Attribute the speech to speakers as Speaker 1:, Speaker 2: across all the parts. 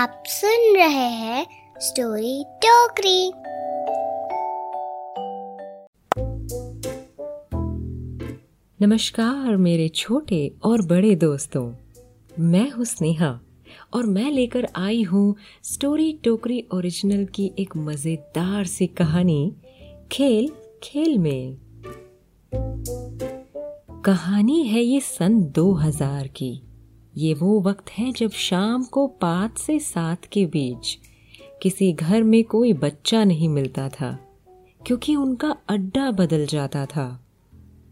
Speaker 1: आप सुन रहे हैं स्टोरी टोकरी।
Speaker 2: नमस्कार मेरे छोटे और बड़े दोस्तों, मैं हूँ स्नेहा, और मैं लेकर आई हूँ स्टोरी टोकरी ओरिजिनल की एक मज़ेदार सी कहानी, खेल खेल में। कहानी है ये सन 2000 की। ये वो वक्त है जब शाम को पाँच से सात के बीच किसी घर में कोई बच्चा नहीं मिलता था, क्योंकि उनका अड्डा बदल जाता था।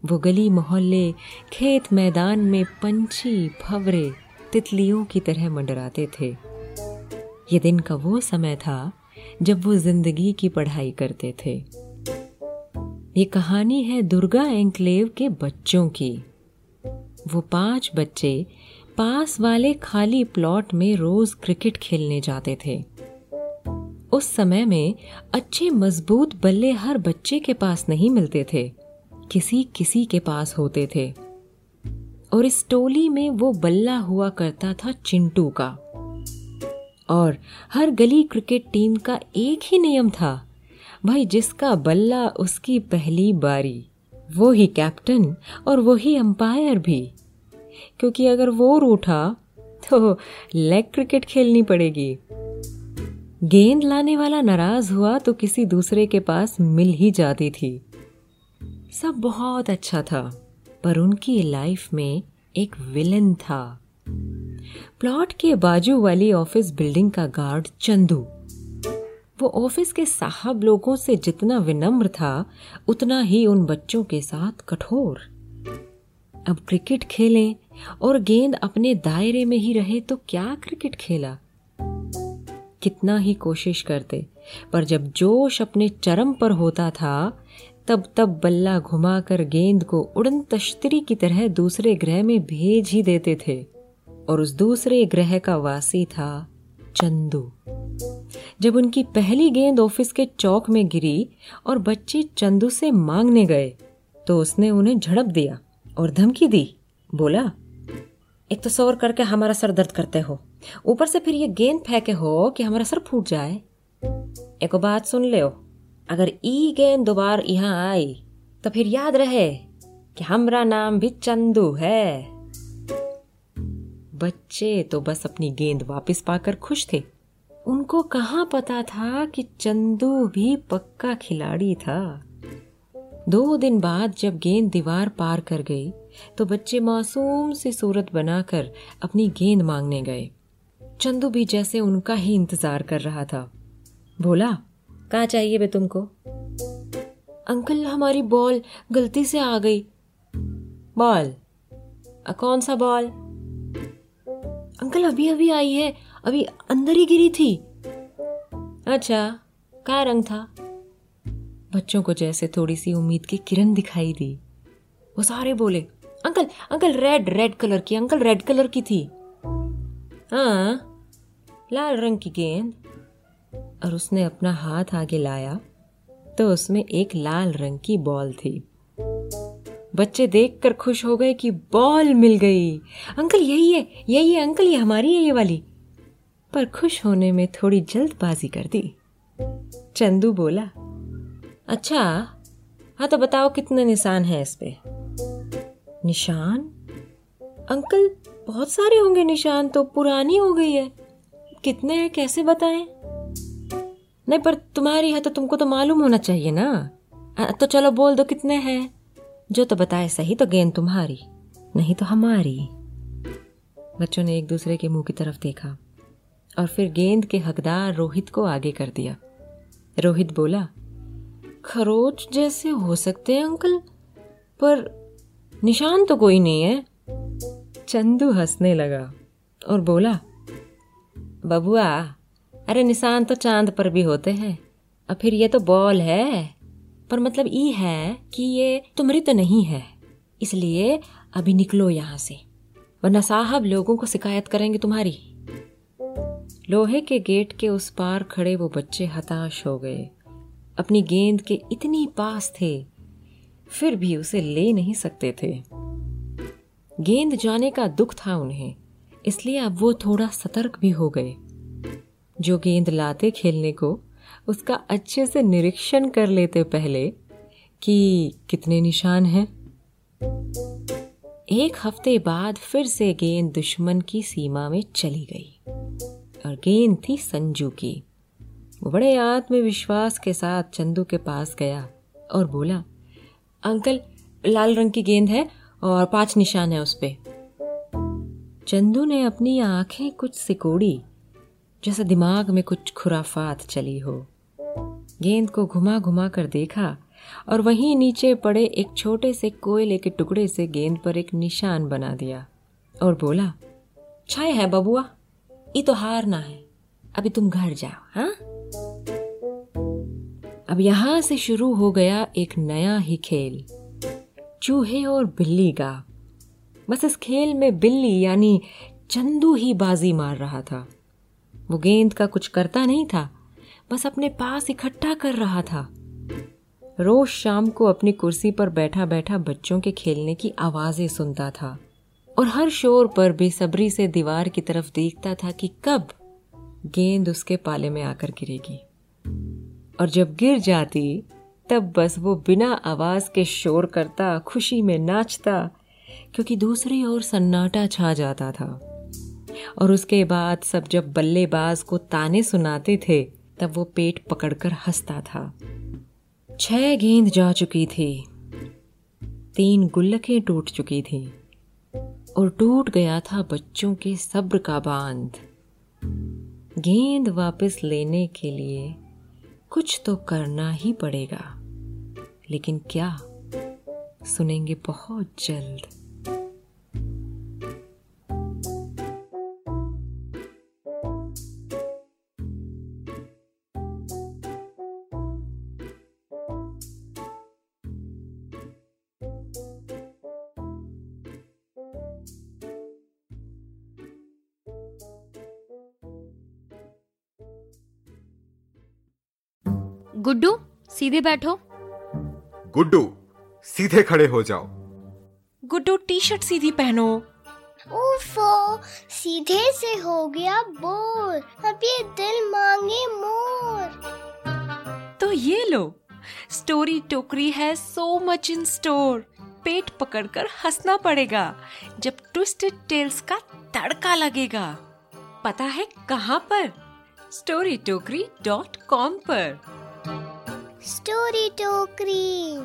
Speaker 2: वो गली मोहल्ले, खेत मैदान में पंछी भवरे तितलियों की तरह मंडराते थे। ये दिन का वो समय था जब वो ज़िंदगी की पढ़ाई करते थे। ये कहानी है दुर्गा एंक्लेव के बच्चों की। वो पाँच बच्चे पास वाले खाली प्लॉट में रोज क्रिकेट खेलने जाते थे। उस समय में अच्छे मज़बूत बल्ले हर बच्चे के पास नहीं मिलते थे। किसी किसी के पास होते थे। और इस टोली में वो बल्ला हुआ करता था चिंटू का। और हर गली क्रिकेट टीम का एक ही नियम था। भाई जिसका बल्ला उसकी पहली बारी, वो ही कैप्टन और वो ही अंपायर भी। क्योंकि अगर वो रूठा तो लेग क्रिकेट खेलनी पड़ेगी। गेंद लाने वाला नाराज़ हुआ तो किसी दूसरे के पास मिल ही जाती थी। सब बहुत अच्छा था, पर उनकी लाइफ में एक विलन था। प्लॉट के बाजू वाली ऑफ़िस बिल्डिंग का गार्ड चंदू। वो ऑफ़िस के साहब लोगों से जितना विनम्र था, उतना ही उन बच्चों के साथ कठोर। अब क्रिकेट खेलें और गेंद अपने दायरे में ही रहे तो क्या क्रिकेट खेला? कितना ही कोशिश करते, पर जब जोश अपने चरम पर होता था, तब तब बल्ला घुमाकर गेंद को उड़न तश्तरी की तरह दूसरे ग्रह में भेज ही देते थे, और उस दूसरे ग्रह का वासी था चंदू। जब उनकी पहली गेंद ऑफ़िस के चौक में गिरी और बच्चे चंदू से मांगने गए तो उसने उन्हें झड़प दिया और धमकी दी। बोला, एक तो सौर करके हमारा सर दर्द करते हो। ऊपर से फिर ये गेंद फेंके हो कि हमारा सर फूट जाए। एक बात सुन ले अगर ई गेंद दोबार यहाँ आई तो फिर याद रहे कि हमारा नाम भी चंदू है। बच्चे तो बस अपनी गेंद वापस पाकर खुश थे। उनको कहाँ पता था कि चंदू भी पक्का खिलाड़ी था। दो दिन बाद जब गेंद दीवार पार कर गई तो बच्चे मासूम सी सूरत बनाकर अपनी गेंद मांगने गए। चंदू भी जैसे उनका ही इंतज़ार कर रहा था। बोला, कहा चाहिए बे तुमको? अंकल, हमारी बॉल गलती से आ गई। बॉल? कौन सा बॉल? अंकल, अभी अभी आई है। अभी अंदर ही गिरी थी। अच्छा क्या रंग था? बच्चों को जैसे थोड़ी सी उम्मीद की किरण दिखाई दी। वो सारे बोले uncle uncle red red colour की, अंकल रेड कलर की थी। हाँ लाल रंग की गेंद। और उसने अपना हाथ आगे लाया तो उसमें एक लाल रंग की बॉल थी। बच्चे देखकर खुश हो गए कि बॉल मिल गई। अंकल, यही है यही है, अंकल, ये हमारी है ये वाली। पर खुश होने में थोड़ी जल्दबाजी कर दी। चंदू बोला अच्छा हाँ तो बताओ कितने निशान हैं इस पे? निशान? अंकल, बहुत सारे होंगे निशान तो पुरानी हो गई है। कितने हैं, कैसे बताएँ? नहीं, पर तुम्हारी है तो तुमको तो मालूम होना चाहिए ना। तो चलो बोल दो कितने हैं। जो तो बताए सही तो गेंद तुम्हारी, नहीं तो हमारी। बच्चों ने एक दूसरे के मुँह की तरफ़ देखा और फिर गेंद के हकदार रोहित को आगे कर दिया। रोहित बोला, खरोच जैसे हो सकते हैं, अंकल, पर निशान तो कोई नहीं है। चंदू हंसने लगा और बोला, बबुआ, अरे निशान तो चाँद पर भी होते हैं। और फिर ये तो बॉल है। पर मतलब ई है कि ये तुम्हारी तो नहीं है। इसलिए अभी निकलो यहाँ से, वरना साहब लोगों को शिकायत करेंगे तुम्हारी। लोहे के गेट के उस पार खड़े वो बच्चे हताश हो गए। अपनी गेंद के इतनी पास थे फिर भी उसे ले नहीं सकते थे। गेंद जाने का दुख था उन्हें, इसलिए अब वो थोड़ा सतर्क भी हो गए। जो गेंद लाते खेलने को, उसका अच्छे से निरीक्षण कर लेते पहले कि कितने निशान हैं। एक हफ़्ते बाद फिर से गेंद दुश्मन की सीमा में चली गई, और गेंद थी संजू की। वो बड़े आत्मविश्वास के साथ चंदू के पास गया और बोला अंकल, लाल रंग की गेंद है और पाँच निशान है उस पे। चंदू ने अपनी आँखें कुछ सिकोड़ी, जैसे दिमाग में कुछ खुराफात चली हो। गेंद को घुमा घुमा कर देखा और वहीं नीचे पड़े एक छोटे से कोयले के टुकड़े से गेंद पर एक निशान बना दिया और बोला छाए है बबुआ, ये तो हार ना है। अभी तुम घर जाओ हाँ? अब यहाँ से शुरू हो गया एक नया ही खेल। चूहे और बिल्ली का। बस इस खेल में बिल्ली यानी चंदू ही बाजी मार रहा था। वो गेंद का कुछ करता नहीं था, बस अपने पास इकट्ठा कर रहा था। रोज शाम को अपनी कुर्सी पर बैठा बैठा बच्चों के खेलने की आवाज़ें सुनता था और हर शोर पर बेसब्री से दीवार की तरफ़ देखता था कि कब गेंद उसके पाले में आकर गिरेगी। और जब गिर जाती, तब बस वो बिना आवाज़ के शोर करता, खुशी में नाचता, क्योंकि दूसरी ओर सन्नाटा छा जाता था। और उसके बाद सब जब बल्लेबाज को ताने सुनाते थे, तब वो पेट पकड़कर हंसता था। छह गेंद जा चुकी थी। तीन गुल्लकें टूट चुकी थी। और टूट गया था बच्चों के सब्र का बाँध। गेंद वापस लेने के लिए कुछ तो करना ही पड़ेगा। लेकिन क्या? सुनेंगे बहुत जल्द।
Speaker 3: गुड्डू सीधे बैठो।
Speaker 4: गुड्डू सीधे खड़े हो जाओ।
Speaker 2: गुड्डू टी शर्ट सीधी पहनो।
Speaker 1: उफो सीधे से हो गया बोर अब ये दिल मांगे मोर।
Speaker 2: तो ये लो स्टोरी टोकरी है सो मच इन स्टोर पेट पकड़कर हंसना पड़ेगा जब ट्विस्टेड टेल्स का तड़का लगेगा। पता है कहाँ पर? स्टोरी टोकरी डॉट कॉम पर।
Speaker 1: स्टोरी टोकरी